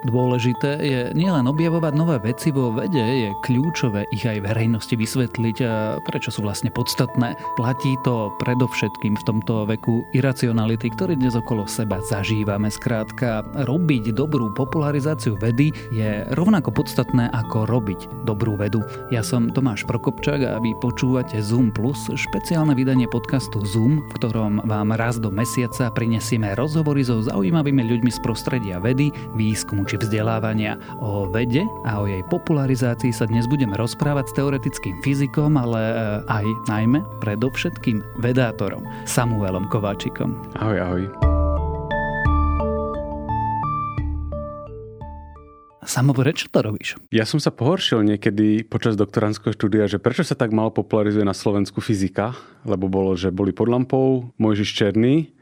Dôležité je nielen objavovať nové veci vo vede, je kľúčové ich aj verejnosti vysvetliť, prečo sú vlastne podstatné. Platí to predovšetkým v tomto veku iracionality, ktorý dnes okolo seba zažívame. Skrátka, robiť dobrú popularizáciu vedy je rovnako podstatné ako robiť dobrú vedu. Ja som Tomáš Prokopčák a vy počúvate Zoom Plus, špeciálne vydanie podcastu Zoom, v ktorom vám raz do mesiaca prinesieme rozhovory so zaujímavými ľuďmi z prostredia vedy, výskumu či vzdelávania. O vede a o jej popularizácii sa dnes budeme rozprávať s teoretickým fyzikom, ale e, aj najmä predovšetkým vedátorom Samuelom Kováčikom. Ahoj, ahoj. Samo, prečo to robíš? Ja som sa pohoršil niekedy počas doktorandského štúdia, že prečo sa tak malo popularizuje na Slovensku fyzika, lebo bolo, že boli pod lampou, Mojžiš Černý,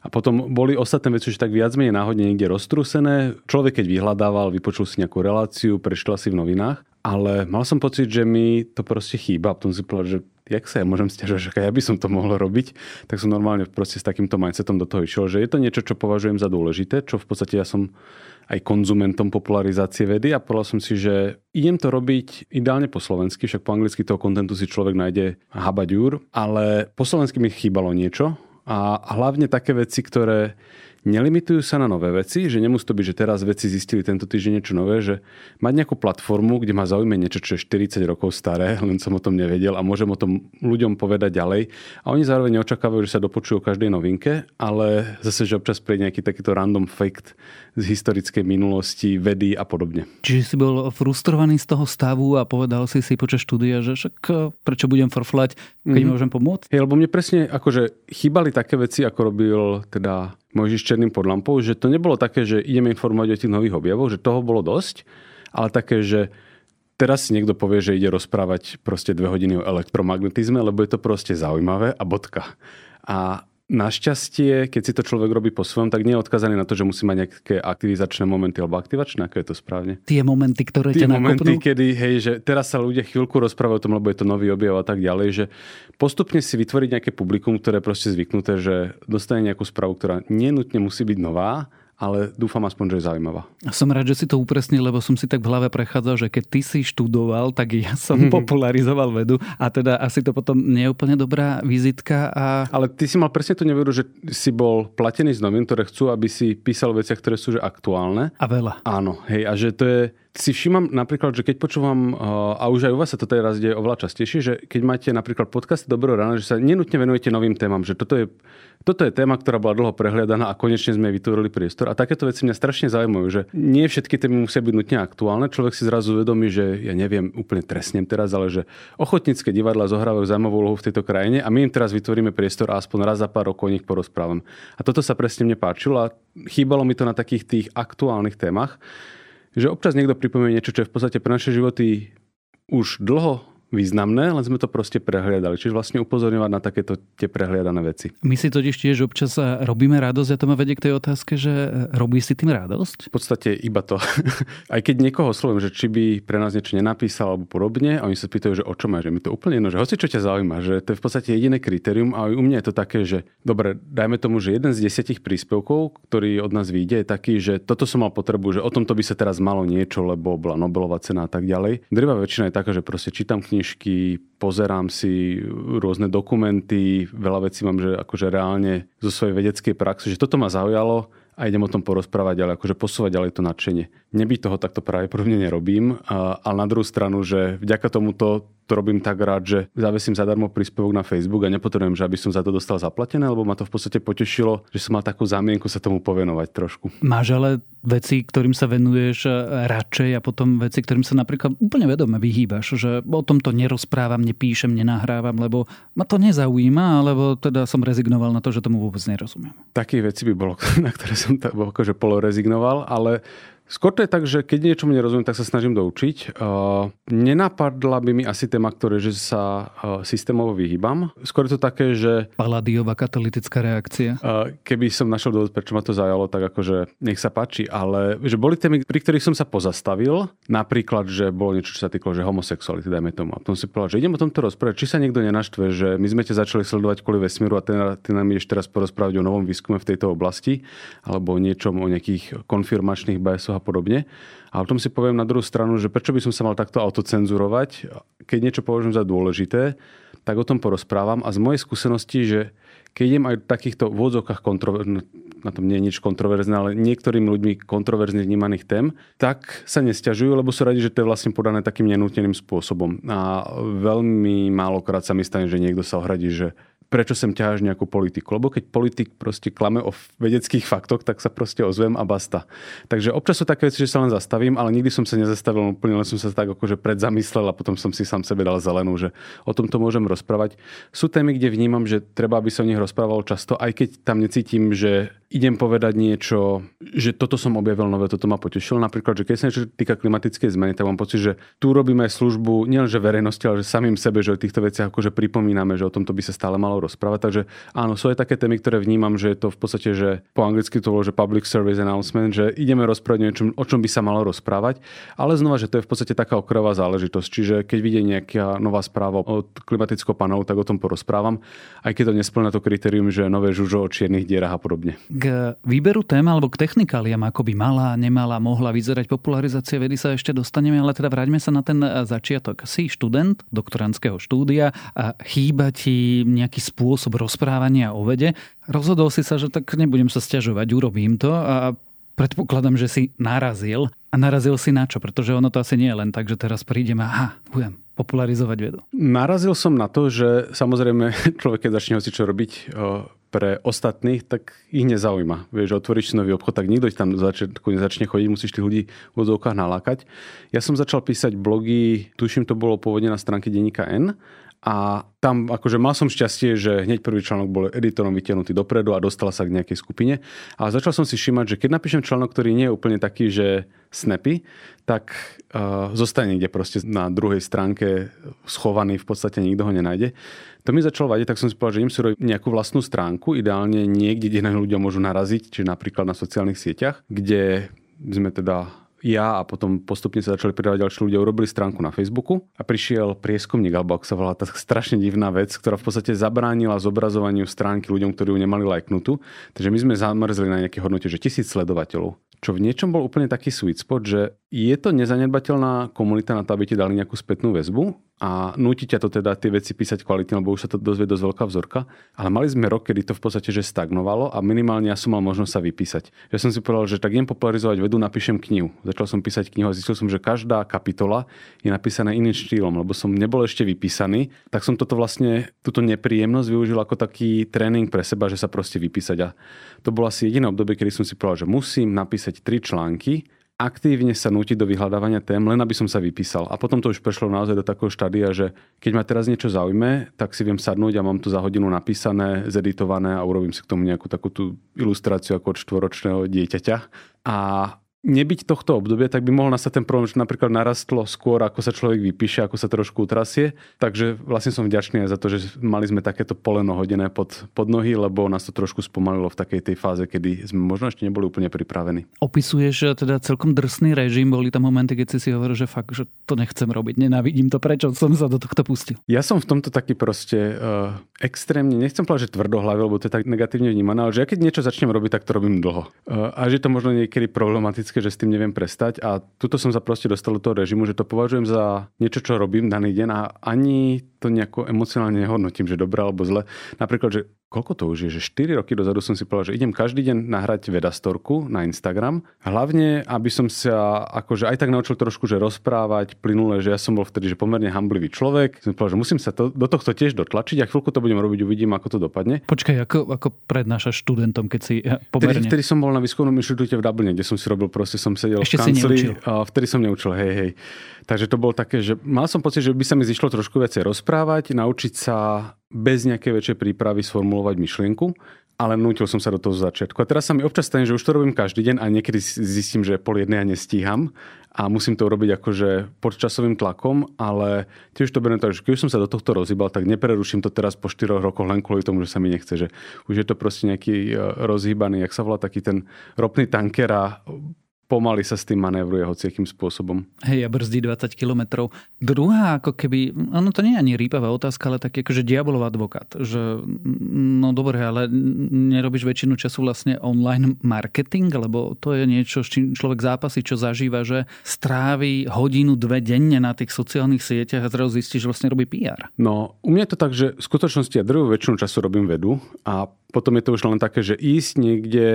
a potom boli ostatné veci, že tak viac menej náhodne niekde roztrúsené. Človek, keď vyhľadával, vypočul si nejakú reláciu, prešiel si v novinách. Ale mal som pocit, že mi to proste chýba. A potom si povedal, že jak sa ja môžem stiažovať, ja by som to mohol robiť, tak som normálne proste s takýmto mindsetom do toho išiel, že je to niečo, čo považujem za dôležité, čo v podstate ja som aj konzumentom popularizácie vedy a povedal som si, že idem to robiť ideálne po slovensky, však po anglicky toho kontentu si človek nájde habaďúr, ale po slovensky mi chýbalo niečo a hlavne také veci, ktoré nelimitujú sa na nové veci, že nemusí to byť, že teraz veci zistili tento týždeň niečo nové, že mať nejakú platformu, kde ma zaujíma niečo, čo je 40 rokov staré, len som o tom nevedel a môžem o tom ľuďom povedať ďalej. A oni zároveň neočakávajú, že sa dopočujú o každej novinke, ale zase, že občas príde nejaký takýto random fact z historickej minulosti, vedy a podobne. Čiže si bol frustrovaný z toho stavu a povedal si si počas štúdia, že však eh, prečo budem forflať, keď mm-hmm. môžem pomôcť? Hej, lebo mne presne akože chýbali také veci, ako robil teda Mojžiš Černým pod lampou, že to nebolo také, že ideme informovať o tých nových objavoch, že toho bolo dosť, ale také, že teraz si niekto povie, že ide rozprávať proste dve hodiny o elektromagnetizme, lebo je to proste zaujímavé a bodka. A Našťastie, keď si to človek robí po svojom, tak nie je odkazaný na to, že musí mať nejaké aktivizačné momenty alebo aktivačné, ako je to správne. Tie momenty, ktoré Tie ťa momenty, nakopnú? kedy, hej, že teraz sa ľudia chvíľku rozprávajú o tom, lebo je to nový objav a tak ďalej, že postupne si vytvoriť nejaké publikum, ktoré je proste zvyknuté, že dostane nejakú správu, ktorá nenutne musí byť nová, ale dúfam aspoň, že je zaujímavá. Som rád, že si to upresnil, lebo som si tak v hlave prechádzal, že keď ty si študoval, tak ja som mm-hmm. popularizoval vedu a teda asi to potom nie je úplne dobrá vizitka. A... Ale ty si mal presne tú nevieru, že si bol platený z novín, ktoré chcú, aby si písal veci, ktoré sú že aktuálne. A veľa. Áno, hej, a že to je, si všímam napríklad, že keď počúvam, a už aj u vás sa to teraz deje oveľa častejšie, že keď máte napríklad podcasty Dobrého rána, že sa nenutne venujete novým témam, že toto je, toto je téma, ktorá bola dlho prehliadaná a konečne sme vytvorili priestor. A takéto veci mňa strašne zaujímajú, že nie všetky témy musia byť nutne aktuálne. Človek si zrazu uvedomí, že ja neviem, úplne trestnem teraz, ale že ochotnícke divadla zohrávajú zaujímavú úlohu v tejto krajine a my im teraz vytvoríme priestor a aspoň raz za pár rokov o nich porozprávam. A toto sa presne mne páčilo a chýbalo mi to na takých tých aktuálnych témach že občas niekto pripomenie niečo, čo je v podstate pre naše životy už dlho významné, len sme to proste prehliadali. Čiže vlastne upozorňovať na takéto tie prehliadané veci. My si totiž tiež občas robíme radosť a to ma vedie k tej otázke, že robí si tým radosť? V podstate iba to. Aj keď niekoho oslovujem, že či by pre nás niečo nenapísal alebo podobne, a oni sa pýtajú, že o čo má, že mi to úplne jedno, že hoci čo ťa zaujíma, že to je v podstate jediné kritérium a u mňa je to také, že dobre, dajme tomu, že jeden z desiatich príspevkov, ktorý od nás vyjde, je taký, že toto som mal potrebu, že o tomto by sa teraz malo niečo, lebo bola Nobelová cena a tak ďalej. Drvá väčšina je taká, že proste čítam knihy knižky, pozerám si rôzne dokumenty, veľa vecí mám, že akože reálne zo svojej vedeckej praxe, že toto ma zaujalo a idem o tom porozprávať, ale akože posúvať ďalej to nadšenie. Nebyť toho takto pravdepodobne nerobím, ale na druhú stranu, že vďaka tomuto to robím tak rád, že zavesím zadarmo príspevok na Facebook a nepotrebujem, že aby som za to dostal zaplatené, lebo ma to v podstate potešilo, že som mal takú zámienku sa tomu povenovať trošku. Máš ale veci, ktorým sa venuješ e, radšej a potom veci, ktorým sa napríklad úplne vedome vyhýbaš, že o tomto nerozprávam, nepíšem, nenahrávam, lebo ma to nezaujíma, alebo teda som rezignoval na to, že tomu vôbec nerozumiem. Takých vecí by bolo, na ktoré som to akože polorezignoval, ale Skôr to je tak, že keď niečomu nerozumiem, tak sa snažím doučiť. Uh, nenapadla by mi asi téma, ktoré že sa uh, systémovo vyhýbam. Skôr je to také, že... Paladiová katalytická reakcia. Uh, keby som našiel dôvod, prečo ma to zajalo, tak akože nech sa páči. Ale že boli témy, pri ktorých som sa pozastavil. Napríklad, že bolo niečo, čo sa týkalo, že homosexuality, dajme tomu. A potom si povedal, že idem o tomto rozprávať. Či sa niekto nenaštve, že my sme ťa začali sledovať kvôli vesmíru a ty, ty nám ideš teraz porozprávať o novom výskume v tejto oblasti alebo o niečom, o nejakých konfirmačných bajoch a podobne. A o tom si poviem na druhú stranu, že prečo by som sa mal takto autocenzurovať, keď niečo považujem za dôležité, tak o tom porozprávam. A z mojej skúsenosti, že keď idem aj v takýchto vôdzokách kontroverzných, na tom nie je nič kontroverzné, ale niektorými ľuďmi kontroverzne vnímaných tém, tak sa nestiažujú, lebo sú radi, že to je vlastne podané takým nenúteným spôsobom. A veľmi málokrát sa mi stane, že niekto sa ohradí, že prečo sem ťaháš nejakú politiku. Lebo keď politik proste klame o vedeckých faktoch, tak sa proste ozvem a basta. Takže občas sú také veci, že sa len zastavím, ale nikdy som sa nezastavil úplne, len som sa tak akože predzamyslel a potom som si sám sebe dal zelenú, že o tomto môžem rozprávať. Sú témy, kde vnímam, že treba, aby som o nich rozprával často, aj keď tam necítim, že idem povedať niečo, že toto som objavil nové, toto ma potešilo. Napríklad, že keď sa niečo týka klimatickej zmeny, tak mám pocit, že tu robíme službu nielenže verejnosti, ale že samým sebe, že o týchto veciach akože pripomíname, že o tomto by sa stále malo rozprávať. Takže áno, sú aj také témy, ktoré vnímam, že je to v podstate, že po anglicky to bolo, že public service announcement, že ideme rozprávať o niečom, o čom by sa malo rozprávať, ale znova, že to je v podstate taká okrajová záležitosť. Čiže keď vidie nejaká nová správa od klimatického panelu, tak o tom porozprávam, aj keď to nesplňa to kritérium, že nové žužo o čiernych dierach a podobne k výberu tém alebo k technikáliam, ako by mala, nemala, mohla vyzerať popularizácia vedy sa ešte dostaneme, ale teda vráťme sa na ten začiatok. Si študent doktorandského štúdia a chýba ti nejaký spôsob rozprávania o vede. Rozhodol si sa, že tak nebudem sa stiažovať, urobím to a predpokladám, že si narazil. A narazil si na čo? Pretože ono to asi nie je len tak, že teraz prídem a aha, budem popularizovať vedu. Narazil som na to, že samozrejme človek, keď začne si čo robiť, pre ostatných, tak ich nezaujíma. Vieš, otvoriť nový obchod, tak nikto tam začiatku nezačne chodiť, musíš tých ľudí v odzovkách nalákať. Ja som začal písať blogy, tuším to bolo pôvodne na stránke denníka N a tam akože mal som šťastie, že hneď prvý článok bol editorom vytiahnutý dopredu a dostala sa k nejakej skupine. A začal som si všimať, že keď napíšem článok, ktorý nie je úplne taký, že snappy, tak uh, zostane niekde proste na druhej stránke schovaný, v podstate nikto ho nenájde. To mi začalo vadiť, tak som si povedal, že im si robiť nejakú vlastnú stránku, ideálne niekde, kde na ľudia môžu naraziť, čiže napríklad na sociálnych sieťach, kde sme teda ja a potom postupne sa začali pridávať ďalší ľudia, urobili stránku na Facebooku a prišiel prieskumník, alebo ak sa volá tá strašne divná vec, ktorá v podstate zabránila zobrazovaniu stránky ľuďom, ktorí ju nemali lajknutú. Takže my sme zamrzli na nejaké hodnote, že tisíc sledovateľov. Čo v niečom bol úplne taký sweet spot, že je to nezanedbateľná komunita na to, aby ti dali nejakú spätnú väzbu, a núti ťa to teda tie veci písať kvalitne, lebo už sa to dozvie dosť veľká vzorka. Ale mali sme rok, kedy to v podstate že stagnovalo a minimálne ja som mal možnosť sa vypísať. Ja som si povedal, že tak idem popularizovať vedu, napíšem knihu. Začal som písať knihu a zistil som, že každá kapitola je napísaná iným štýlom, lebo som nebol ešte vypísaný. Tak som toto vlastne, túto nepríjemnosť využil ako taký tréning pre seba, že sa proste vypísať. A to bolo asi jediné obdobie, kedy som si povedal, že musím napísať tri články, aktívne sa nútiť do vyhľadávania tém, len aby som sa vypísal. A potom to už prešlo naozaj do takého štádia, že keď ma teraz niečo zaujme, tak si viem sadnúť a mám to za hodinu napísané, zeditované a urobím si k tomu nejakú takú tú ilustráciu ako od štvoročného dieťaťa. A nebyť tohto obdobia, tak by mohol nastať ten problém, že napríklad narastlo skôr, ako sa človek vypíše, ako sa trošku utrasie. Takže vlastne som vďačný aj za to, že mali sme takéto poleno hodené pod, pod nohy, lebo nás to trošku spomalilo v takej tej fáze, kedy sme možno ešte neboli úplne pripravení. Opisuješ teda celkom drsný režim, boli tam momenty, keď si si hovoril, že fakt, že to nechcem robiť, nenávidím to, prečo som sa do tohto pustil. Ja som v tomto taký proste uh, extrémne, nechcem povedať, že tvrdohlavý, lebo to je tak negatívne vnímané, ale že ja keď niečo začnem robiť, tak to robím dlho. Uh, a že to možno niekedy problematické traumatické, že s tým neviem prestať a tuto som sa proste dostal do toho režimu, že to považujem za niečo, čo robím daný deň a ani to nejako emocionálne nehodnotím, že dobré alebo zle. Napríklad, že koľko to už je, že 4 roky dozadu som si povedal, že idem každý deň nahrať vedastorku na Instagram. Hlavne, aby som sa akože aj tak naučil trošku, že rozprávať plynule, že ja som bol vtedy že pomerne hamblivý človek. Som povedal, že musím sa to, do tohto tiež dotlačiť a chvíľku to budem robiť, uvidím, ako to dopadne. Počkaj, ako, ako prednášaš študentom, keď si eh, pomerne... Vtedy, vtedy som bol na výskumnom inštitúte v Dubline, kde som si robil, proste som sedel Ešte v kancli. A vtedy som neučil, hej, hej. Takže to bolo také, že mal som pocit, že by sa mi zišlo trošku viacej rozprávať, naučiť sa bez nejakej väčšej prípravy sformulovať myšlienku, ale nutil som sa do toho začiatku. A teraz sa mi občas stane, že už to robím každý deň a niekedy zistím, že pol jednej a nestíham a musím to urobiť akože pod časovým tlakom, ale tiež to beriem tak, že keď som sa do tohto rozhýbal, tak nepreruším to teraz po 4 rokoch len kvôli tomu, že sa mi nechce, že už je to proste nejaký e, rozhýbaný, jak sa volá taký ten ropný tanker a pomaly sa s tým manévruje hociakým spôsobom. Hej, a brzdí 20 kilometrov. Druhá, ako keby, ono to nie je ani rýpavá otázka, ale tak akože diabolov advokát. Že, no dobre, ale nerobíš väčšinu času vlastne online marketing, lebo to je niečo, s čím človek zápasí, čo zažíva, že strávi hodinu, dve denne na tých sociálnych sieťach a zrazu zistí, že vlastne robí PR. No, u mňa je to tak, že v skutočnosti ja druhú väčšinu času robím vedu a potom je to už len také, že ísť niekde,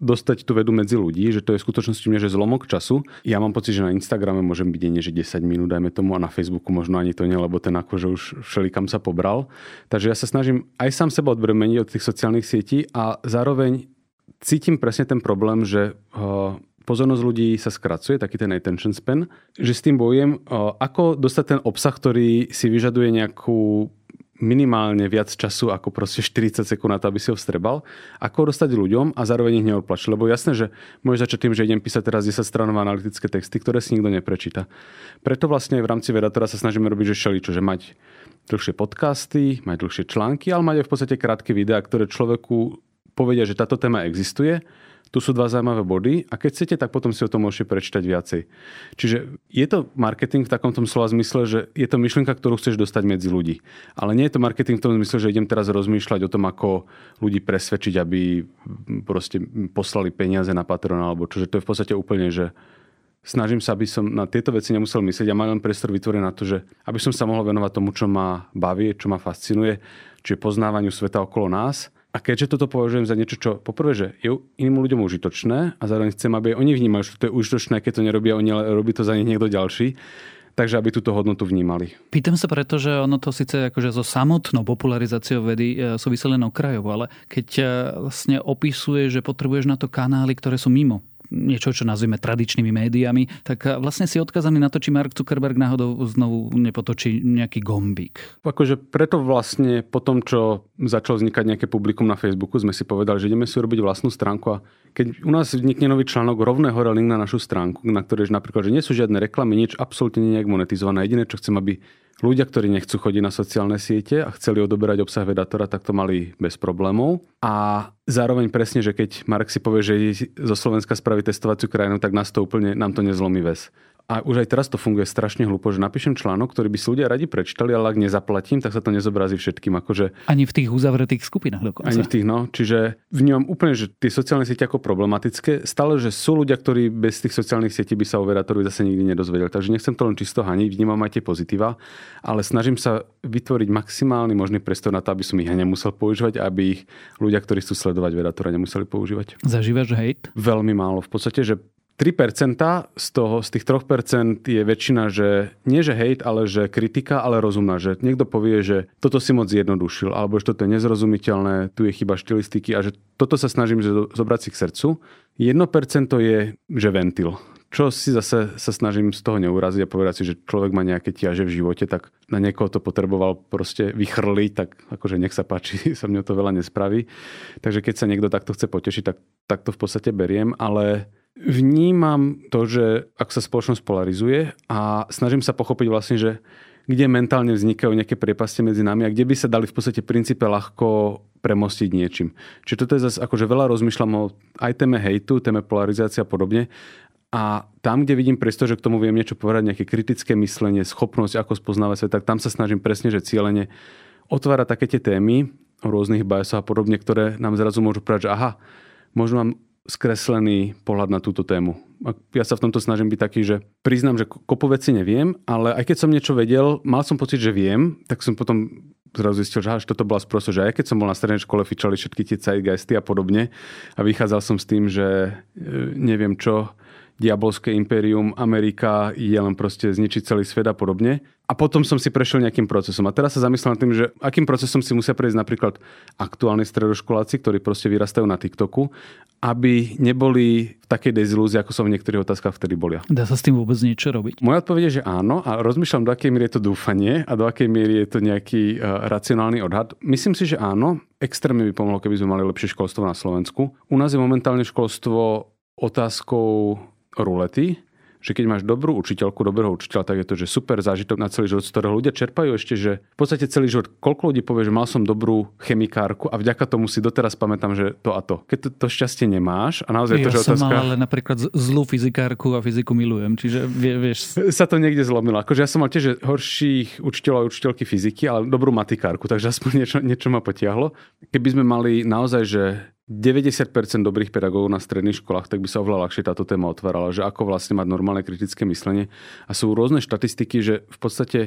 dostať tú vedu medzi ľudí, že to je v skutočnosti mne, že zlomok času. Ja mám pocit, že na Instagrame môžem byť nie, že 10 minút, dajme tomu, a na Facebooku možno ani to nie, lebo ten akože už všelikam sa pobral. Takže ja sa snažím aj sám seba odbremeniť od tých sociálnych sietí a zároveň cítim presne ten problém, že pozornosť ľudí sa skracuje, taký ten attention span, že s tým bojujem, ako dostať ten obsah, ktorý si vyžaduje nejakú minimálne viac času ako proste 40 sekúnd na to, aby si ho vstrebal, ako dostať ľuďom a zároveň ich neodplačiť. Lebo jasné, že môžeš začať tým, že idem písať teraz 10 stranové analytické texty, ktoré si nikto neprečíta. Preto vlastne v rámci Vedatora sa snažíme robiť, že šeličo, že mať dlhšie podcasty, mať dlhšie články, ale mať aj v podstate krátke videá, ktoré človeku povedia, že táto téma existuje tu sú dva zaujímavé body a keď chcete, tak potom si o tom môžete prečítať viacej. Čiže je to marketing v takomto slova zmysle, že je to myšlienka, ktorú chceš dostať medzi ľudí. Ale nie je to marketing v tom zmysle, že idem teraz rozmýšľať o tom, ako ľudí presvedčiť, aby proste poslali peniaze na Patreon alebo čo, že to je v podstate úplne, že snažím sa, aby som na tieto veci nemusel myslieť a mám len priestor vytvorený na to, že aby som sa mohol venovať tomu, čo ma baví, čo ma fascinuje, čiže poznávaniu sveta okolo nás a keďže toto považujem za niečo, čo poprvé, že je iným ľuďom užitočné a zároveň chcem, aby oni vnímali, že to je užitočné, keď to nerobia oni, ale robí to za nich niekto ďalší, takže aby túto hodnotu vnímali. Pýtam sa preto, že ono to síce akože so samotnou popularizáciou vedy e, súvisí len okrajovo, ale keď e, vlastne opisuje, že potrebuješ na to kanály, ktoré sú mimo niečo, čo nazveme tradičnými médiami, tak vlastne si odkazaný na to, či Mark Zuckerberg náhodou znovu nepotočí nejaký gombík. Akože preto vlastne po tom, čo začal vznikať nejaké publikum na Facebooku, sme si povedali, že ideme si urobiť vlastnú stránku a keď u nás vznikne nový článok, rovné hore link na našu stránku, na ktorej napríklad, že nie sú žiadne reklamy, nič absolútne nejak monetizované. Jediné, čo chcem, aby ľudia, ktorí nechcú chodiť na sociálne siete a chceli odoberať obsah Vedatora, tak to mali bez problémov. A zároveň presne, že keď Mark si povie, že zo Slovenska spraví testovaciu krajinu, tak nás to úplne, nám to nezlomí ves a už aj teraz to funguje strašne hlúpo, že napíšem článok, ktorý by si ľudia radi prečítali, ale ak nezaplatím, tak sa to nezobrazí všetkým. Akože... Ani v tých uzavretých skupinách dokonca. Ani v tých, no. Čiže vnímam úplne, že tie sociálne siete ako problematické. Stále, že sú ľudia, ktorí bez tých sociálnych sietí by sa o Veratorovi zase nikdy nedozvedeli. Takže nechcem to len čisto haniť, vnímam aj tie pozitíva, ale snažím sa vytvoriť maximálny možný priestor na to, aby som ich nemusel používať, aby ich ľudia, ktorí chcú sledovať Veratora, nemuseli používať. Zažívaš hejt? Veľmi málo. V podstate, že 3% z toho, z tých 3% je väčšina, že nie že hejt, ale že kritika, ale rozumná. Že niekto povie, že toto si moc zjednodušil, alebo že toto je nezrozumiteľné, tu je chyba štilistiky a že toto sa snažím zobrať si k srdcu. 1% je, že ventil. Čo si zase sa snažím z toho neuraziť a povedať si, že človek má nejaké ťaže v živote, tak na niekoho to potreboval proste vychrliť, tak akože nech sa páči, sa mňa to veľa nespraví. Takže keď sa niekto takto chce potešiť, tak, tak to v podstate beriem, ale vnímam to, že ak sa spoločnosť polarizuje a snažím sa pochopiť vlastne, že kde mentálne vznikajú nejaké priepaste medzi nami a kde by sa dali v podstate princípe ľahko premostiť niečím. Čiže toto je zase akože veľa rozmýšľam o aj téme hejtu, téme polarizácia a podobne. A tam, kde vidím priestor, že k tomu viem niečo povedať, nejaké kritické myslenie, schopnosť, ako spoznávať svet, tak tam sa snažím presne, že cieľene otvárať také tie témy o rôznych biasoch a podobne, ktoré nám zrazu môžu povedať, že aha, možno mám skreslený pohľad na túto tému. Ja sa v tomto snažím byť taký, že priznám, že kopu veci neviem, ale aj keď som niečo vedel, mal som pocit, že viem, tak som potom zrazu zistil, že až toto bola sprosto, že aj keď som bol na strednej škole, fičali všetky tie zeitgeisty a podobne a vychádzal som s tým, že e, neviem čo, diabolské impérium, Amerika je len proste zničiť celý svet a podobne. A potom som si prešiel nejakým procesom. A teraz sa zamyslím nad tým, že akým procesom si musia prejsť napríklad aktuálni stredoškoláci, ktorí proste vyrastajú na TikToku, aby neboli v takej dezilúzii, ako som v niektorých otázkach vtedy boli. Dá sa s tým vôbec niečo robiť? Moja odpoveď je, že áno a rozmýšľam, do akej miery je to dúfanie a do akej miery je to nejaký uh, racionálny odhad. Myslím si, že áno. Extrémne by pomohlo, keby sme mali lepšie školstvo na Slovensku. U nás je momentálne školstvo otázkou rulety, že keď máš dobrú učiteľku, dobrého učiteľa, tak je to že super zážitok na celý život, z ktorého ľudia čerpajú ešte, že v podstate celý život, koľko ľudí povie, že mal som dobrú chemikárku a vďaka tomu si doteraz pamätám, že to a to. Keď to, to šťastie nemáš a naozaj ja to, že som otázka... mal ale napríklad zlú fyzikárku a fyziku milujem, čiže vie, vieš... Sa to niekde zlomilo. Akože ja som mal tiež horších učiteľov a učiteľky fyziky, ale dobrú matikárku, takže aspoň niečo, niečo ma potiahlo. Keby sme mali naozaj, že 90% dobrých pedagógov na stredných školách, tak by sa oveľa ľahšie táto téma otvárala, že ako vlastne mať normálne kritické myslenie. A sú rôzne štatistiky, že v podstate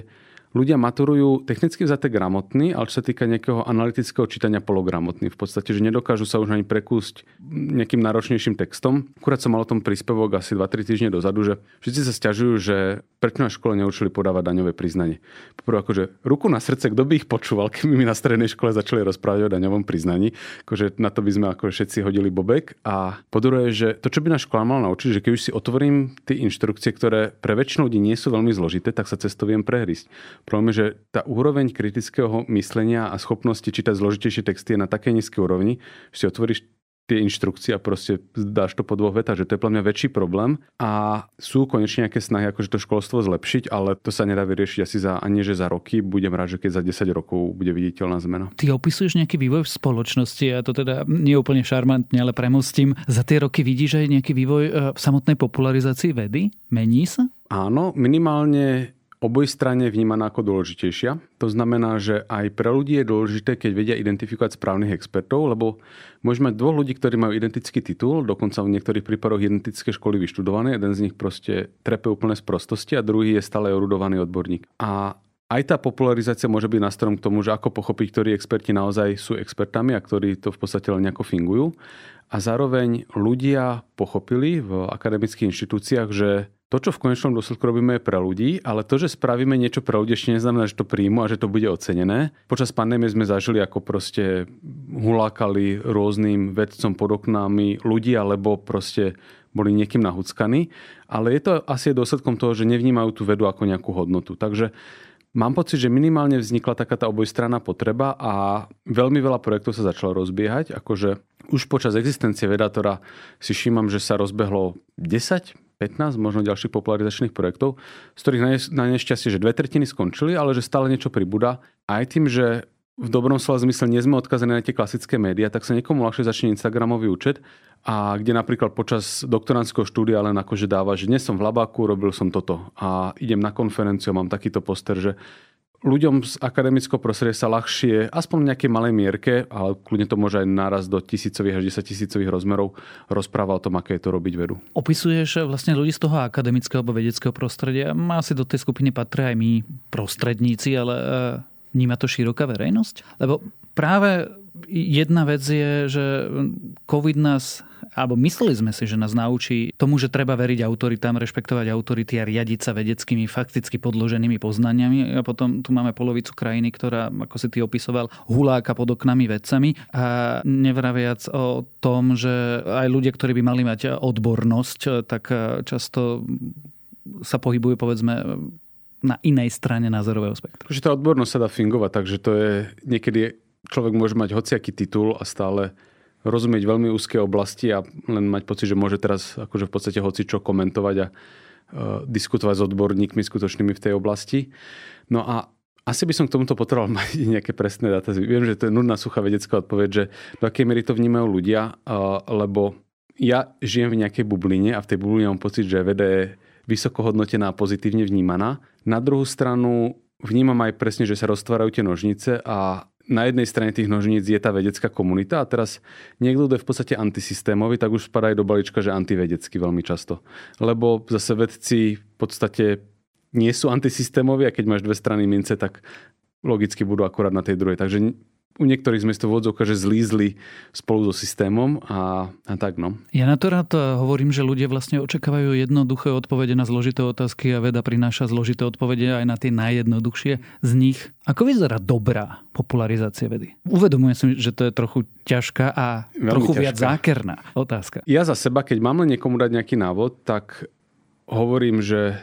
ľudia maturujú technicky vzaté gramotní, ale čo sa týka nejakého analytického čítania pologramotní. V podstate, že nedokážu sa už ani prekúsť nejakým náročnejším textom. Akurát som mal o tom príspevok asi 2-3 týždne dozadu, že všetci sa stiažujú, že prečo na škole neučili podávať daňové priznanie. Poprvé, akože ruku na srdce, kto by ich počúval, keby mi na strednej škole začali rozprávať o daňovom priznaní. Akože na to by sme ako všetci hodili bobek. A po že to, čo by na škola mal naučiť, že keď už si otvorím tie inštrukcie, ktoré pre väčšinu ľudí nie sú veľmi zložité, tak sa cez to prehrísť. Problém je, že tá úroveň kritického myslenia a schopnosti čítať zložitejšie texty je na takej nízkej úrovni, že si otvoríš tie inštrukcie a proste dáš to po dvoch vetách, že to je pre mňa väčší problém a sú konečne nejaké snahy akože to školstvo zlepšiť, ale to sa nedá vyriešiť asi za, ani že za roky. Budem rád, že keď za 10 rokov bude viditeľná zmena. Ty opisuješ nejaký vývoj v spoločnosti a to teda nie úplne šarmantne, ale premostím. Za tie roky vidíš aj nejaký vývoj e, v samotnej popularizácii vedy? Mení sa? Áno, minimálne obojstranne vnímaná ako dôležitejšia. To znamená, že aj pre ľudí je dôležité, keď vedia identifikovať správnych expertov, lebo môžeme mať dvoch ľudí, ktorí majú identický titul, dokonca v niektorých prípadoch identické školy vyštudované, jeden z nich proste trepe úplne z prostosti a druhý je stále erudovaný odborník. A aj tá popularizácia môže byť nástrojom k tomu, že ako pochopiť, ktorí experti naozaj sú expertami a ktorí to v podstate len nejako fingujú. A zároveň ľudia pochopili v akademických inštitúciách, že to, čo v konečnom dôsledku robíme, je pre ľudí, ale to, že spravíme niečo pre ľudí, ešte neznamená, že to príjmu a že to bude ocenené. Počas pandémie sme zažili, ako proste hulákali rôznym vedcom pod oknami ľudí, alebo proste boli niekým nahuckaní. Ale je to asi dôsledkom toho, že nevnímajú tú vedu ako nejakú hodnotu. Takže Mám pocit, že minimálne vznikla taká tá obojstranná potreba a veľmi veľa projektov sa začalo rozbiehať. Akože už počas existencie Vedatora si všímam, že sa rozbehlo 10, 15 možno ďalších popularizačných projektov, z ktorých na, nešťastie, že dve tretiny skončili, ale že stále niečo pribúda. Aj tým, že v dobrom slova zmysle nie sme odkazaní na tie klasické médiá, tak sa niekomu ľahšie začne Instagramový účet a kde napríklad počas doktorandského štúdia len akože dáva, že dnes som v labáku, robil som toto a idem na konferenciu, mám takýto poster, že ľuďom z akademického prostredia sa ľahšie, aspoň v nejakej malej mierke, ale kľudne to môže aj naraz do tisícových až desaťtisícových rozmerov, rozpráva o tom, aké je to robiť vedu. Opisuješ vlastne ľudí z toho akademického alebo vedeckého prostredia. Asi do tej skupiny patria aj my prostredníci, ale e, vníma to široká verejnosť? Lebo práve jedna vec je, že COVID nás alebo mysleli sme si, že nás naučí tomu, že treba veriť autoritám, rešpektovať autority a riadiť sa vedeckými, fakticky podloženými poznaniami. A potom tu máme polovicu krajiny, ktorá, ako si ty opisoval, huláka pod oknami vedcami. A nevraviac o tom, že aj ľudia, ktorí by mali mať odbornosť, tak často sa pohybujú, povedzme, na inej strane názorového spektra. Že tá odbornosť sa dá fingovať, takže to je niekedy človek môže mať hociaký titul a stále rozumieť veľmi úzké oblasti a len mať pocit, že môže teraz akože v podstate hoci čo komentovať a uh, diskutovať s odborníkmi skutočnými v tej oblasti. No a asi by som k tomuto potreboval mať nejaké presné dáta. Viem, že to je nudná suchá vedecká odpoveď, že do akej miery to vnímajú ľudia, uh, lebo ja žijem v nejakej bubline a v tej bubline mám pocit, že veda je vysoko hodnotená a pozitívne vnímaná. Na druhú stranu vnímam aj presne, že sa roztvárajú tie nožnice a na jednej strane tých nožníc je tá vedecká komunita a teraz niekto, kto je v podstate antisystémový, tak už spadá aj do balíčka, že antivedecký veľmi často. Lebo zase vedci v podstate nie sú antisystémoví a keď máš dve strany mince, tak logicky budú akorát na tej druhej. Takže u niektorých sme to vodzovka, že zlízli spolu so systémom a, a tak no. Ja na to rád eh, hovorím, že ľudia vlastne očakávajú jednoduché odpovede na zložité otázky a veda prináša zložité odpovede aj na tie najjednoduchšie z nich. Ako vyzerá dobrá popularizácia vedy? Uvedomujem si, že to je trochu ťažká a Veľmi trochu ťažká. viac zákerná otázka. Ja za seba, keď mám len niekomu dať nejaký návod, tak hovorím, že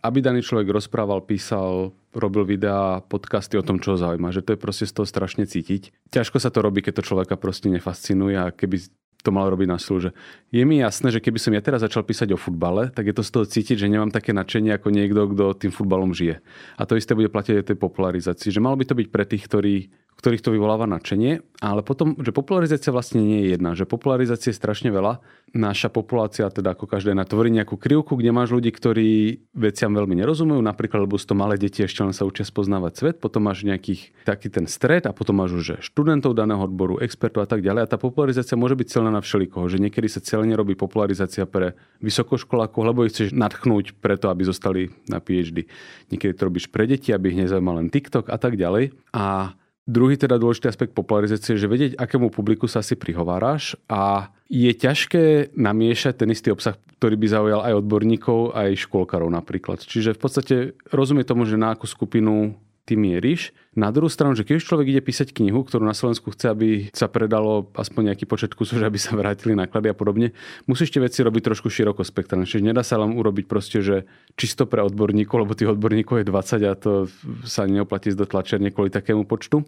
aby daný človek rozprával, písal, robil videá, podcasty o tom, čo ho zaujíma. Že to je proste z toho strašne cítiť. Ťažko sa to robí, keď to človeka proste nefascinuje a keby to mal robiť na silu, že je mi jasné, že keby som ja teraz začal písať o futbale, tak je to z toho cítiť, že nemám také nadšenie ako niekto, kto tým futbalom žije. A to isté bude platiť aj tej popularizácii, že malo by to byť pre tých, ktorí ktorých to vyvoláva nadšenie, ale potom, že popularizácia vlastne nie je jedna, že popularizácie je strašne veľa. Naša populácia, teda ako každá na tvorí nejakú krivku, kde máš ľudí, ktorí veciam veľmi nerozumujú, napríklad, lebo sú to malé deti, ešte len sa učia spoznávať svet, potom máš nejakých taký ten stred a potom máš už študentov daného odboru, expertov a tak ďalej. A tá popularizácia môže byť celá na všelikoho, že niekedy sa celé nerobí popularizácia pre vysokoškolákov, lebo ich chceš nadchnúť preto, aby zostali na PhD. Niekedy to robíš pre deti, aby ich nezaujímal len TikTok a tak ďalej. A Druhý teda dôležitý aspekt popularizácie je, že vedieť, akému publiku sa si prihováraš a je ťažké namiešať ten istý obsah, ktorý by zaujal aj odborníkov, aj škôlkarov napríklad. Čiže v podstate rozumie tomu, že na akú skupinu ty mieríš. Na druhú stranu, že keď človek ide písať knihu, ktorú na Slovensku chce, aby sa predalo aspoň nejaký počet kusov, že aby sa vrátili náklady a podobne, musíš tie veci robiť trošku široko spektrálne. Čiže nedá sa len urobiť proste, že čisto pre odborníkov, lebo tých odborníkov je 20 a to sa neoplatí do tlačerne kvôli takému počtu.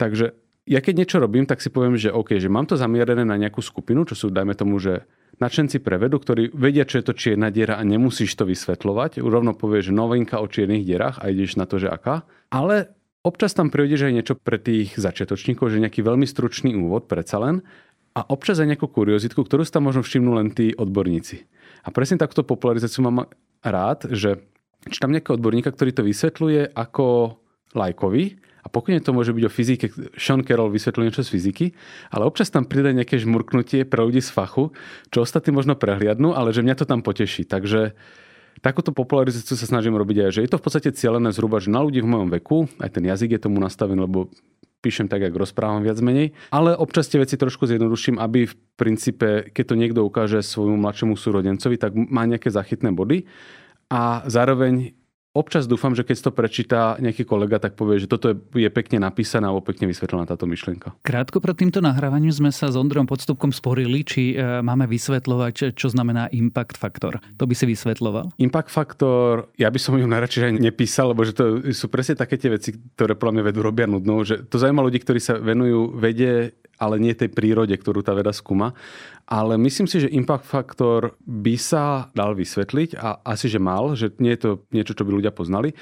Takže ja keď niečo robím, tak si poviem, že OK, že mám to zamierené na nejakú skupinu, čo sú, dajme tomu, že nadšenci pre vedu, ktorí vedia, čo je to čierna diera a nemusíš to vysvetľovať. Rovno povieš, novinka o čiernych dierach a ideš na to, že aká. Ale občas tam prídeš aj niečo pre tých začiatočníkov, že nejaký veľmi stručný úvod predsa len a občas aj nejakú kuriozitku, ktorú si tam možno všimnú len tí odborníci. A presne takúto popularizáciu mám rád, že čítam nejakého odborníka, ktorý to vysvetľuje ako lajkovi a pokojne to môže byť o fyzike, Sean Carroll vysvetlil niečo z fyziky, ale občas tam príde nejaké žmurknutie pre ľudí z fachu, čo ostatní možno prehliadnú, ale že mňa to tam poteší. Takže takúto popularizáciu sa snažím robiť aj, že je to v podstate cieľené zhruba, že na ľudí v mojom veku, aj ten jazyk je tomu nastavený, lebo píšem tak, ako rozprávam viac menej, ale občas tie veci trošku zjednoduším, aby v princípe, keď to niekto ukáže svojmu mladšiemu súrodencovi, tak má nejaké zachytné body. A zároveň občas dúfam, že keď to prečíta nejaký kolega, tak povie, že toto je pekne napísané alebo pekne vysvetlená táto myšlienka. Krátko pred týmto nahrávaním sme sa s Ondrom Podstupkom sporili, či e, máme vysvetľovať, čo znamená impact faktor. To by si vysvetloval? Impact faktor, ja by som ju najradšej aj nepísal, lebo že to sú presne také tie veci, ktoré podľa mňa vedú robia nudnou. Že to zaujíma ľudí, ktorí sa venujú vede ale nie tej prírode, ktorú tá veda skúma. Ale myslím si, že impact faktor by sa dal vysvetliť a asi, že mal, že nie je to niečo, čo by ľudia poznali.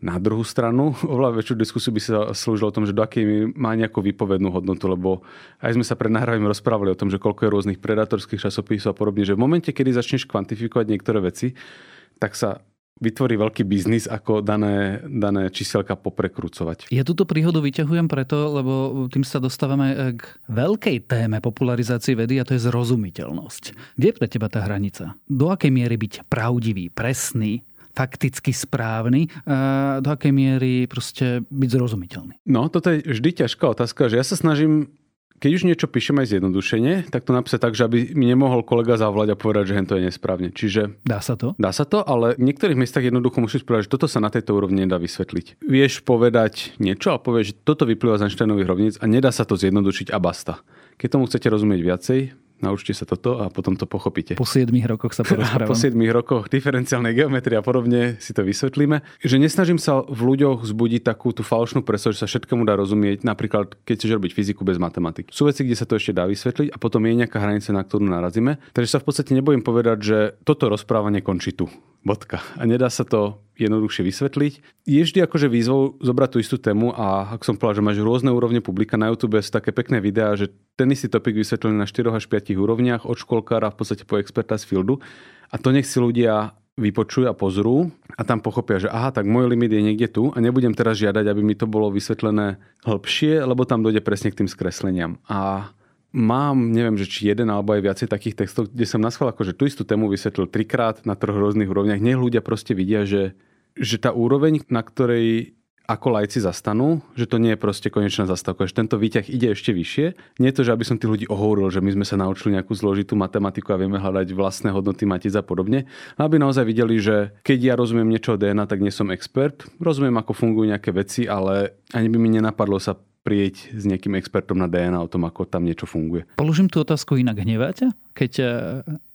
Na druhú stranu, oveľa väčšiu diskusiu by sa slúžilo o tom, že do akej má nejakú výpovednú hodnotu, lebo aj sme sa pred nahrávaním rozprávali o tom, že koľko je rôznych predatorských časopisov a podobne, že v momente, kedy začneš kvantifikovať niektoré veci, tak sa vytvorí veľký biznis, ako dané, dané číselka poprekrucovať. Ja túto príhodu vyťahujem preto, lebo tým sa dostávame k veľkej téme popularizácie vedy a to je zrozumiteľnosť. Kde je pre teba tá hranica? Do akej miery byť pravdivý, presný, fakticky správny, a do akej miery proste byť zrozumiteľný? No, toto je vždy ťažká otázka, že ja sa snažím keď už niečo píšem aj zjednodušenie, tak to napísať tak, že aby mi nemohol kolega zavlať a povedať, že to je nesprávne. Čiže... Dá sa to? Dá sa to, ale v niektorých miestach jednoducho musíš povedať, že toto sa na tejto úrovni nedá vysvetliť. Vieš povedať niečo a povieš, že toto vyplýva z Einsteinových rovníc a nedá sa to zjednodušiť a basta. Keď tomu chcete rozumieť viacej, naučte sa toto a potom to pochopíte. Po 7 rokoch sa porozprávame. po 7 rokoch diferenciálnej geometrie a podobne si to vysvetlíme. Že nesnažím sa v ľuďoch zbudiť takú tú falošnú predstavu, že sa všetkému dá rozumieť, napríklad keď chceš robiť fyziku bez matematiky. Sú veci, kde sa to ešte dá vysvetliť a potom je nejaká hranica, na ktorú narazíme. Takže sa v podstate nebojím povedať, že toto rozprávanie končí tu. Bodka. A nedá sa to jednoduchšie vysvetliť. Je vždy akože výzvou zobrať tú istú tému a ak som povedal, že máš rôzne úrovne publika na YouTube, sú také pekné videá, že ten istý topik vysvetlený na 4 až 5 úrovniach od školkára v podstate po experta z fieldu a to nech si ľudia vypočujú a pozrú a tam pochopia, že aha, tak môj limit je niekde tu a nebudem teraz žiadať, aby mi to bolo vysvetlené hĺbšie, lebo tam dojde presne k tým skresleniam. A mám, neviem, že či jeden alebo aj viacej takých textov, kde som naschval akože tú istú tému vysvetlil trikrát na troch rôznych úrovniach. Nech ľudia proste vidia, že že tá úroveň, na ktorej ako lajci zastanú, že to nie je proste konečná zastávka, že tento výťah ide ešte vyššie. Nie je to, že aby som tých ľudí ohúril, že my sme sa naučili nejakú zložitú matematiku a vieme hľadať vlastné hodnoty matic a podobne, aby naozaj videli, že keď ja rozumiem niečo o DNA, tak nie som expert, rozumiem, ako fungujú nejaké veci, ale ani by mi nenapadlo sa prieť s nejakým expertom na DNA o tom, ako tam niečo funguje. Položím tú otázku inak. Hneváte? Keď eh,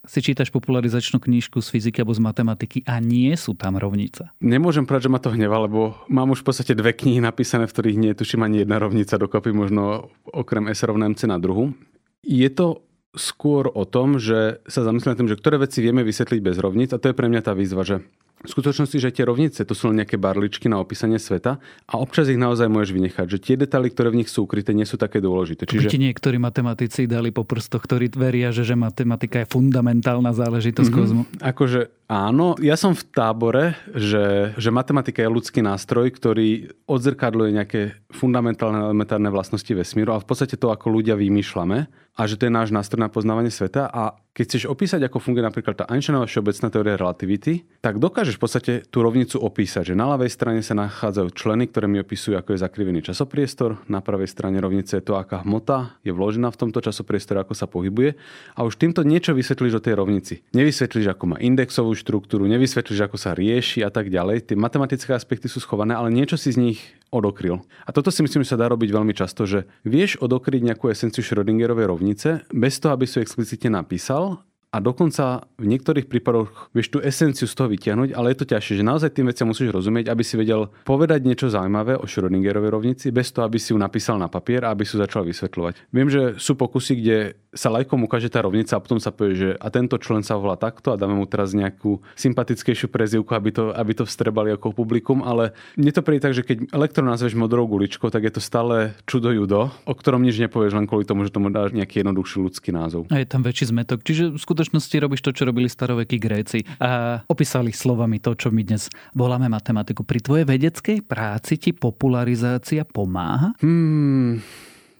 si čítaš popularizačnú knižku z fyziky alebo z matematiky a nie sú tam rovnice? Nemôžem povedať, že ma to hneva, lebo mám už v podstate dve knihy napísané, v ktorých nie je tuším ani jedna rovnica dokopy, možno okrem S rovná MC na druhu. Je to skôr o tom, že sa zamyslíme tým, že ktoré veci vieme vysvetliť bez rovníc a to je pre mňa tá výzva, že v skutočnosti, že tie rovnice to sú len nejaké barličky na opísanie sveta a občas ich naozaj môžeš vynechať, že tie detaily, ktoré v nich sú ukryté, nie sú také dôležité. Čiže... ti niektorí matematici dali po prstoch, ktorí veria, že, že matematika je fundamentálna záležitosť mm-hmm. kozmu. Akože Áno, ja som v tábore, že, že matematika je ľudský nástroj, ktorý odzrkadluje nejaké fundamentálne elementárne vlastnosti vesmíru a v podstate to, ako ľudia vymýšľame a že to je náš nástroj na poznávanie sveta a keď chceš opísať, ako funguje napríklad tá Einsteinová všeobecná teória relativity, tak dokážeš v podstate tú rovnicu opísať, že na ľavej strane sa nachádzajú členy, ktoré mi opisujú, ako je zakrivený časopriestor, na pravej strane rovnice je to, aká hmota je vložená v tomto časopriestore, ako sa pohybuje a už týmto niečo vysvetlíš o tej rovnici. Nevysvetlíš, ako má indexovú štruktúru, nevysvetlíš, ako sa rieši a tak ďalej. Tie matematické aspekty sú schované, ale niečo si z nich odokryl. A toto si myslím, že sa dá robiť veľmi často, že vieš odokryť nejakú esenciu Schrödingerovej rovnice bez toho, aby si ju explicitne napísal a dokonca v niektorých prípadoch vieš tú esenciu z toho vytiahnuť, ale je to ťažšie, že naozaj tým veciam musíš rozumieť, aby si vedel povedať niečo zaujímavé o Schrödingerovej rovnici, bez toho, aby si ju napísal na papier a aby si ju začal vysvetľovať. Viem, že sú pokusy, kde sa lajkom ukáže tá rovnica a potom sa povie, že a tento člen sa volá takto a dáme mu teraz nejakú sympatickejšiu prezivku, aby to, aby to vstrebali ako publikum, ale mne to príde tak, že keď elektron nazveš modrou guličkou, tak je to stále čudo judo, o ktorom nič nepovieš len kvôli tomu, že tomu dáš nejaký jednoduchší ľudský názov. A je tam väčší zmetok. Čiže v skutočnosti robíš to, čo robili starovekí Gréci. A opísali slovami to, čo my dnes voláme matematiku. Pri tvojej vedeckej práci ti popularizácia pomáha? Hmm,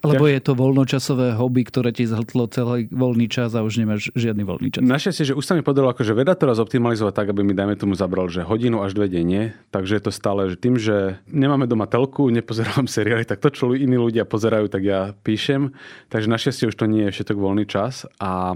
lebo je to voľnočasové hobby, ktoré ti zhltlo celý voľný čas a už nemáš žiadny voľný čas. Našťastie, že už sa mi podarilo akože veda to raz optimalizovať tak, aby mi dajme tomu zabral, že hodinu až dve denne. Takže je to stále, že tým, že nemáme doma telku, nepozerám seriály, tak to, čo iní ľudia pozerajú, tak ja píšem. Takže našťastie už to nie je všetok voľný čas. A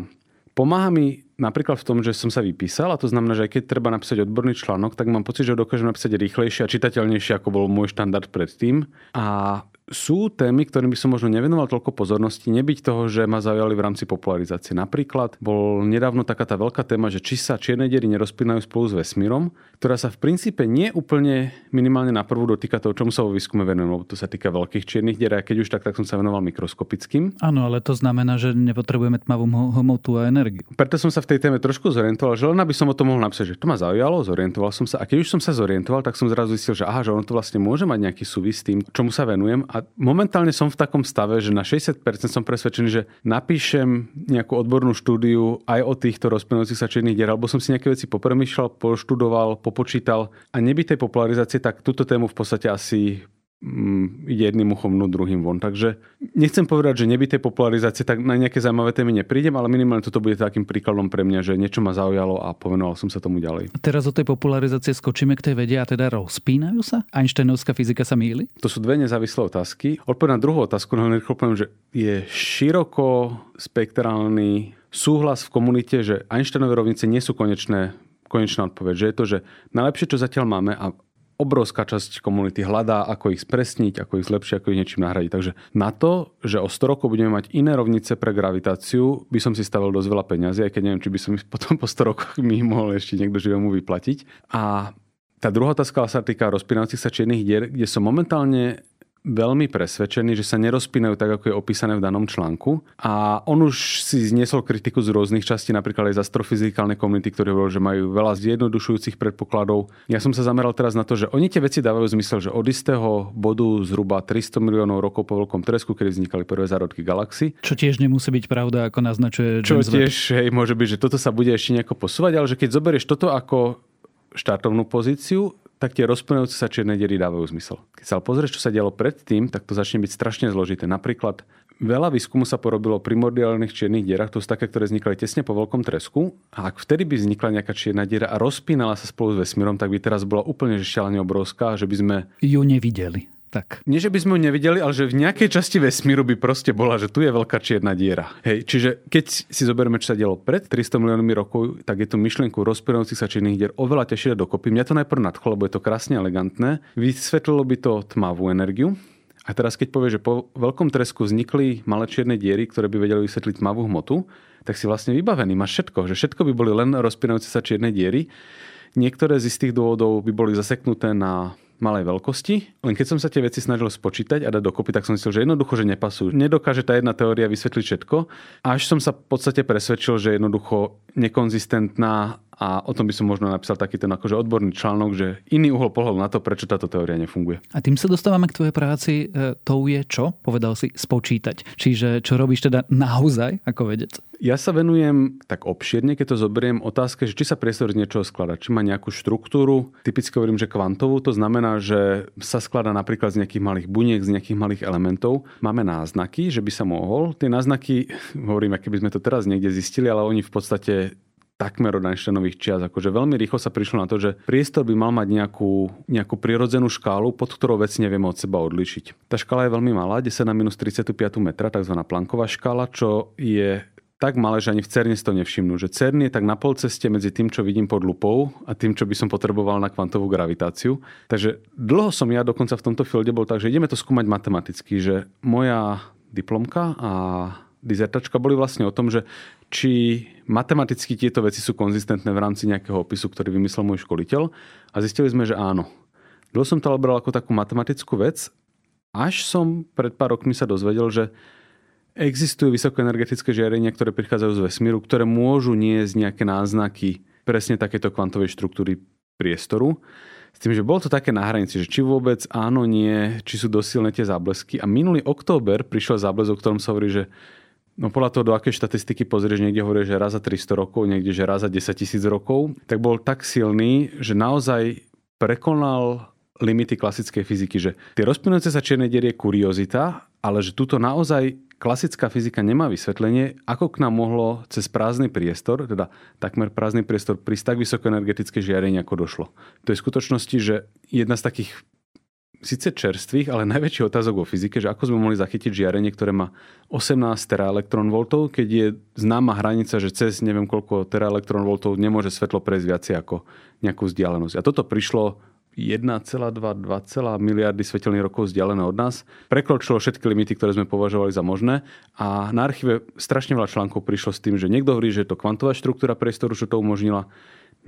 pomáha mi napríklad v tom, že som sa vypísal a to znamená, že aj keď treba napísať odborný článok, tak mám pocit, že ho dokážem napísať rýchlejšie a čitateľnejšie, ako bol môj štandard predtým. A sú témy, ktorým by som možno nevenoval toľko pozornosti, nebyť toho, že ma zaujali v rámci popularizácie. Napríklad bol nedávno taká tá veľká téma, že či sa čierne diery nerozpínajú spolu s vesmírom, ktorá sa v princípe nie úplne minimálne na prvú dotýka toho, čomu sa vo výskume venujem, lebo to sa týka veľkých čiernych dier a keď už tak, tak som sa venoval mikroskopickým. Áno, ale to znamená, že nepotrebujeme tmavú hmotu a energiu. Preto som sa v tej téme trošku zorientoval, že len aby som o tom mohol napísať, že to ma zaujalo, zorientoval som sa a keď už som sa zorientoval, tak som zrazu zistil, že aha, že ono to vlastne môže mať nejaký súvis s tým, čomu sa venujem. A momentálne som v takom stave, že na 60% som presvedčený, že napíšem nejakú odbornú štúdiu aj o týchto rozplynujúcich sa čiernych dier, alebo som si nejaké veci popremýšľal, poštudoval, popočítal. A nebyť tej popularizácie, tak túto tému v podstate asi ide jedným uchom no druhým von. Takže nechcem povedať, že nebyté popularizácie, tak na nejaké zaujímavé témy neprídem, ale minimálne toto bude takým príkladom pre mňa, že niečo ma zaujalo a povenoval som sa tomu ďalej. A teraz od tej popularizácie skočíme k tej vede a teda rozpínajú sa? Einsteinovská fyzika sa míli? To sú dve nezávislé otázky. Odpoveď na druhú otázku, no rýchlo poviem, že je široko spektrálny súhlas v komunite, že Einsteinové rovnice nie sú konečné konečná odpoveď, že je to, že najlepšie, čo zatiaľ máme a obrovská časť komunity hľadá, ako ich spresniť, ako ich zlepšiť, ako ich niečím nahradiť. Takže na to, že o 100 rokov budeme mať iné rovnice pre gravitáciu, by som si stavil dosť veľa peňazí, aj keď neviem, či by som potom po 100 rokoch mi mohol ešte niekto živému vyplatiť. A tá druhá otázka sa týka rozpínajúcich sa čiernych dier, kde som momentálne veľmi presvedčený, že sa nerozpínajú tak, ako je opísané v danom článku. A on už si zniesol kritiku z rôznych častí, napríklad aj z astrofyzikálnej komunity, ktoré hovorili, že majú veľa zjednodušujúcich predpokladov. Ja som sa zameral teraz na to, že oni tie veci dávajú zmysel, že od istého bodu zhruba 300 miliónov rokov po veľkom tresku, kedy vznikali prvé zárodky galaxy. Čo tiež nemusí byť pravda, ako naznačuje Čo James tiež hej, môže byť, že toto sa bude ešte nejako posúvať, ale že keď zoberieš toto ako štartovnú pozíciu, tak tie rozplňujúce sa čierne diery dávajú zmysel. Keď sa pozrieš, čo sa dialo predtým, tak to začne byť strašne zložité. Napríklad veľa výskumu sa porobilo pri primordiálnych čiernych dierach, to sú také, ktoré vznikali tesne po veľkom tresku. A ak vtedy by vznikla nejaká čierna diera a rozpínala sa spolu s vesmírom, tak by teraz bola úplne šialene obrovská, že by sme ju nevideli. Tak. Nie, že by sme ju nevideli, ale že v nejakej časti vesmíru by proste bola, že tu je veľká čierna diera. Hej, čiže keď si zoberieme, čo sa dialo pred 300 miliónmi rokov, tak je tu myšlienku rozpínajúcich sa čiernych dier oveľa ťažšie dokopy. Mňa to najprv nadchlo, lebo je to krásne elegantné. Vysvetlilo by to tmavú energiu, a teraz keď povie, že po veľkom tresku vznikli malé čierne diery, ktoré by vedeli vysvetliť tmavú hmotu, tak si vlastne vybavený. Máš všetko, že všetko by boli len rozpínajúce sa čierne diery. Niektoré z istých dôvodov by boli zaseknuté na malej veľkosti, len keď som sa tie veci snažil spočítať a dať dokopy, tak som myslel, že jednoducho, že nepasujú. Nedokáže tá jedna teória vysvetliť všetko. Až som sa v podstate presvedčil, že jednoducho nekonzistentná a o tom by som možno napísal taký ten akože odborný článok, že iný uhol pohľadu na to, prečo táto teória nefunguje. A tým sa dostávame k tvojej práci. E, to je čo? Povedal si spočítať. Čiže čo robíš teda naozaj ako vedec? Ja sa venujem tak obširne, keď to zoberiem, otázke, že či sa priestor z niečoho skladá, či má nejakú štruktúru. Typicky hovorím, že kvantovú, to znamená, že sa skladá napríklad z nejakých malých buniek, z nejakých malých elementov. Máme náznaky, že by sa mohol. Tie náznaky, hovorím, keby sme to teraz niekde zistili, ale oni v podstate takmer od Einsteinových čias. Akože veľmi rýchlo sa prišlo na to, že priestor by mal mať nejakú, nejakú prirodzenú škálu, pod ktorou vec nevieme od seba odlišiť. Tá škála je veľmi malá, 10 na minus 35 metra, tzv. planková škála, čo je tak malé, že ani v CERNE si to nevšimnú. Že CERN je tak na pol ceste medzi tým, čo vidím pod lupou a tým, čo by som potreboval na kvantovú gravitáciu. Takže dlho som ja dokonca v tomto fielde bol tak, že ideme to skúmať matematicky, že moja diplomka a dizertačka boli vlastne o tom, že či matematicky tieto veci sú konzistentné v rámci nejakého opisu, ktorý vymyslel môj školiteľ a zistili sme, že áno. Dlho som to ale bral ako takú matematickú vec, až som pred pár rokmi sa dozvedel, že existujú vysokoenergetické žiarenia, ktoré prichádzajú z vesmíru, ktoré môžu niesť nejaké náznaky presne takéto kvantovej štruktúry priestoru. S tým, že bolo to také na hranici, že či vôbec áno, nie, či sú dosilné tie záblesky. A minulý október prišiel záblesk, o ktorom sa hovorí, že No podľa toho, do akej štatistiky pozrieš, niekde hovorí, že raz za 300 rokov, niekde, že raz za 10 tisíc rokov, tak bol tak silný, že naozaj prekonal limity klasickej fyziky, že tie rozplynujúce sa čierne diery je kuriozita, ale že túto naozaj klasická fyzika nemá vysvetlenie, ako k nám mohlo cez prázdny priestor, teda takmer prázdny priestor, prísť tak vysokoenergetické žiarenie, ako došlo. To je v skutočnosti, že jedna z takých síce čerstvých, ale najväčší otázok vo fyzike, že ako sme mohli zachytiť žiarenie, ktoré má 18 teraelektronvoltov, keď je známa hranica, že cez neviem koľko teraelektronvoltov nemôže svetlo prejsť viacej ako nejakú vzdialenosť. A toto prišlo 1,2-2 miliardy svetelných rokov vzdialené od nás. Prekročilo všetky limity, ktoré sme považovali za možné a na archíve strašne veľa článkov prišlo s tým, že niekto hovorí, že je to kvantová štruktúra priestoru, čo to umožnila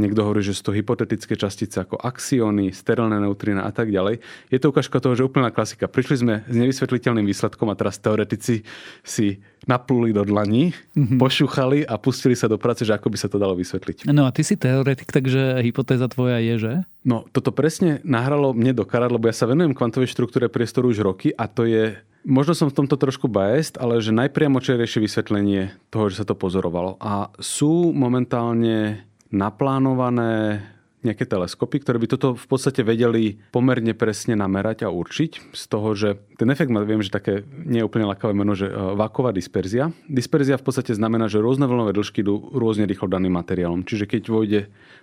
Niekto hovorí, že sú to hypotetické častice ako axióny, sterilné neutrína a tak ďalej. Je to ukážka toho, že úplná klasika. Prišli sme s nevysvetliteľným výsledkom a teraz teoretici si napluli do dlaní, mm-hmm. pošúchali a pustili sa do práce, že ako by sa to dalo vysvetliť. No a ty si teoretik, takže hypotéza tvoja je, že? No, toto presne nahralo mne do karát, lebo ja sa venujem kvantovej štruktúre priestoru už roky a to je Možno som v tomto trošku biased, ale že najpriamočerejšie vysvetlenie toho, že sa to pozorovalo. A sú momentálne naplánované nejaké teleskopy, ktoré by toto v podstate vedeli pomerne presne namerať a určiť. Z toho, že ten efekt má, viem, že také nie je úplne lakavé meno, že e, váková disperzia. Disperzia v podstate znamená, že rôzne vlnové dĺžky idú rôzne rýchlo daným materiálom. Čiže keď vojde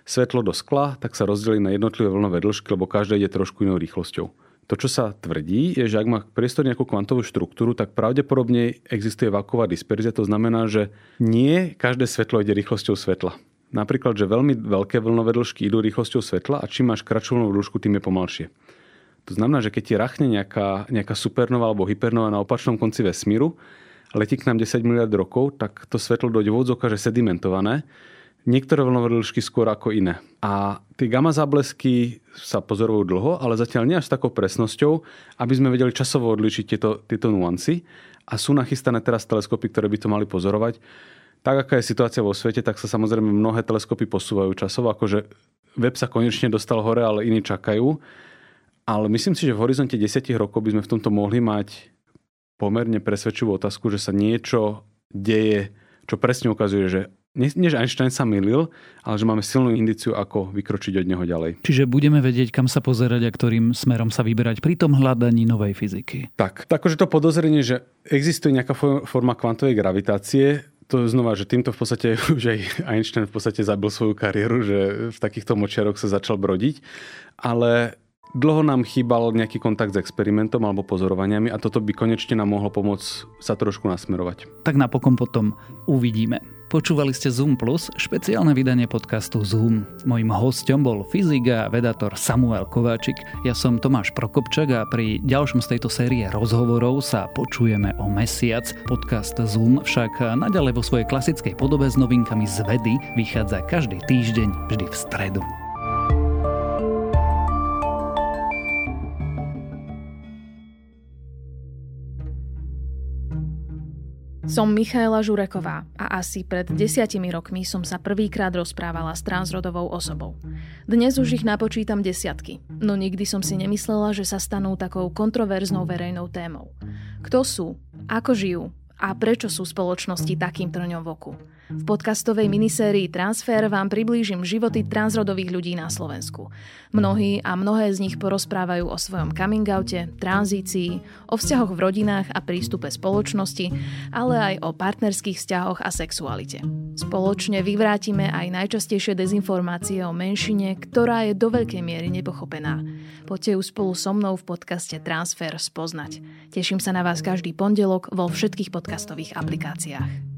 svetlo do skla, tak sa rozdelí na jednotlivé vlnové dĺžky, lebo každá ide trošku inou rýchlosťou. To, čo sa tvrdí, je, že ak má priestor nejakú kvantovú štruktúru, tak pravdepodobne existuje váková disperzia. To znamená, že nie každé svetlo ide rýchlosťou svetla napríklad, že veľmi veľké vlnové dĺžky idú rýchlosťou svetla a čím máš kratšiu vlnovú dĺžku, tým je pomalšie. To znamená, že keď ti rachne nejaká, nejaká supernova alebo hypernova na opačnom konci vesmíru, letí k nám 10 miliard rokov, tak to svetlo dojde v že sedimentované. Niektoré vlnové dĺžky skôr ako iné. A tie gamma záblesky sa pozorujú dlho, ale zatiaľ nie až s takou presnosťou, aby sme vedeli časovo odlišiť tieto, tieto nuancy. A sú nachystané teraz teleskopy, ktoré by to mali pozorovať tak aká je situácia vo svete, tak sa samozrejme mnohé teleskopy posúvajú časovo, akože web sa konečne dostal hore, ale iní čakajú. Ale myslím si, že v horizonte 10 rokov by sme v tomto mohli mať pomerne presvedčivú otázku, že sa niečo deje, čo presne ukazuje, že nie, nie, že Einstein sa milil, ale že máme silnú indiciu, ako vykročiť od neho ďalej. Čiže budeme vedieť, kam sa pozerať a ktorým smerom sa vyberať pri tom hľadaní novej fyziky. Tak, takže to podozrenie, že existuje nejaká forma kvantovej gravitácie, to znova, že týmto v podstate už aj Einstein v podstate zabil svoju kariéru, že v takýchto močiaroch sa začal brodiť. Ale dlho nám chýbal nejaký kontakt s experimentom alebo pozorovaniami a toto by konečne nám mohlo pomôcť sa trošku nasmerovať. Tak napokon potom uvidíme. Počúvali ste Zoom Plus, špeciálne vydanie podcastu Zoom. Mojím hostom bol fyzik a vedator Samuel Kováčik. Ja som Tomáš Prokopčak a pri ďalšom z tejto série rozhovorov sa počujeme o mesiac. Podcast Zoom však naďalej vo svojej klasickej podobe s novinkami z vedy vychádza každý týždeň vždy v stredu. Som Michaela Žureková a asi pred desiatimi rokmi som sa prvýkrát rozprávala s transrodovou osobou. Dnes už ich napočítam desiatky, no nikdy som si nemyslela, že sa stanú takou kontroverznou verejnou témou. Kto sú, ako žijú a prečo sú spoločnosti takým trňom v oku. V podcastovej minisérii Transfer vám priblížim životy transrodových ľudí na Slovensku. Mnohí a mnohé z nich porozprávajú o svojom coming oute, tranzícii, o vzťahoch v rodinách a prístupe spoločnosti, ale aj o partnerských vzťahoch a sexualite. Spoločne vyvrátime aj najčastejšie dezinformácie o menšine, ktorá je do veľkej miery nepochopená. Poďte ju spolu so mnou v podcaste Transfer spoznať. Teším sa na vás každý pondelok vo všetkých podcastových aplikáciách.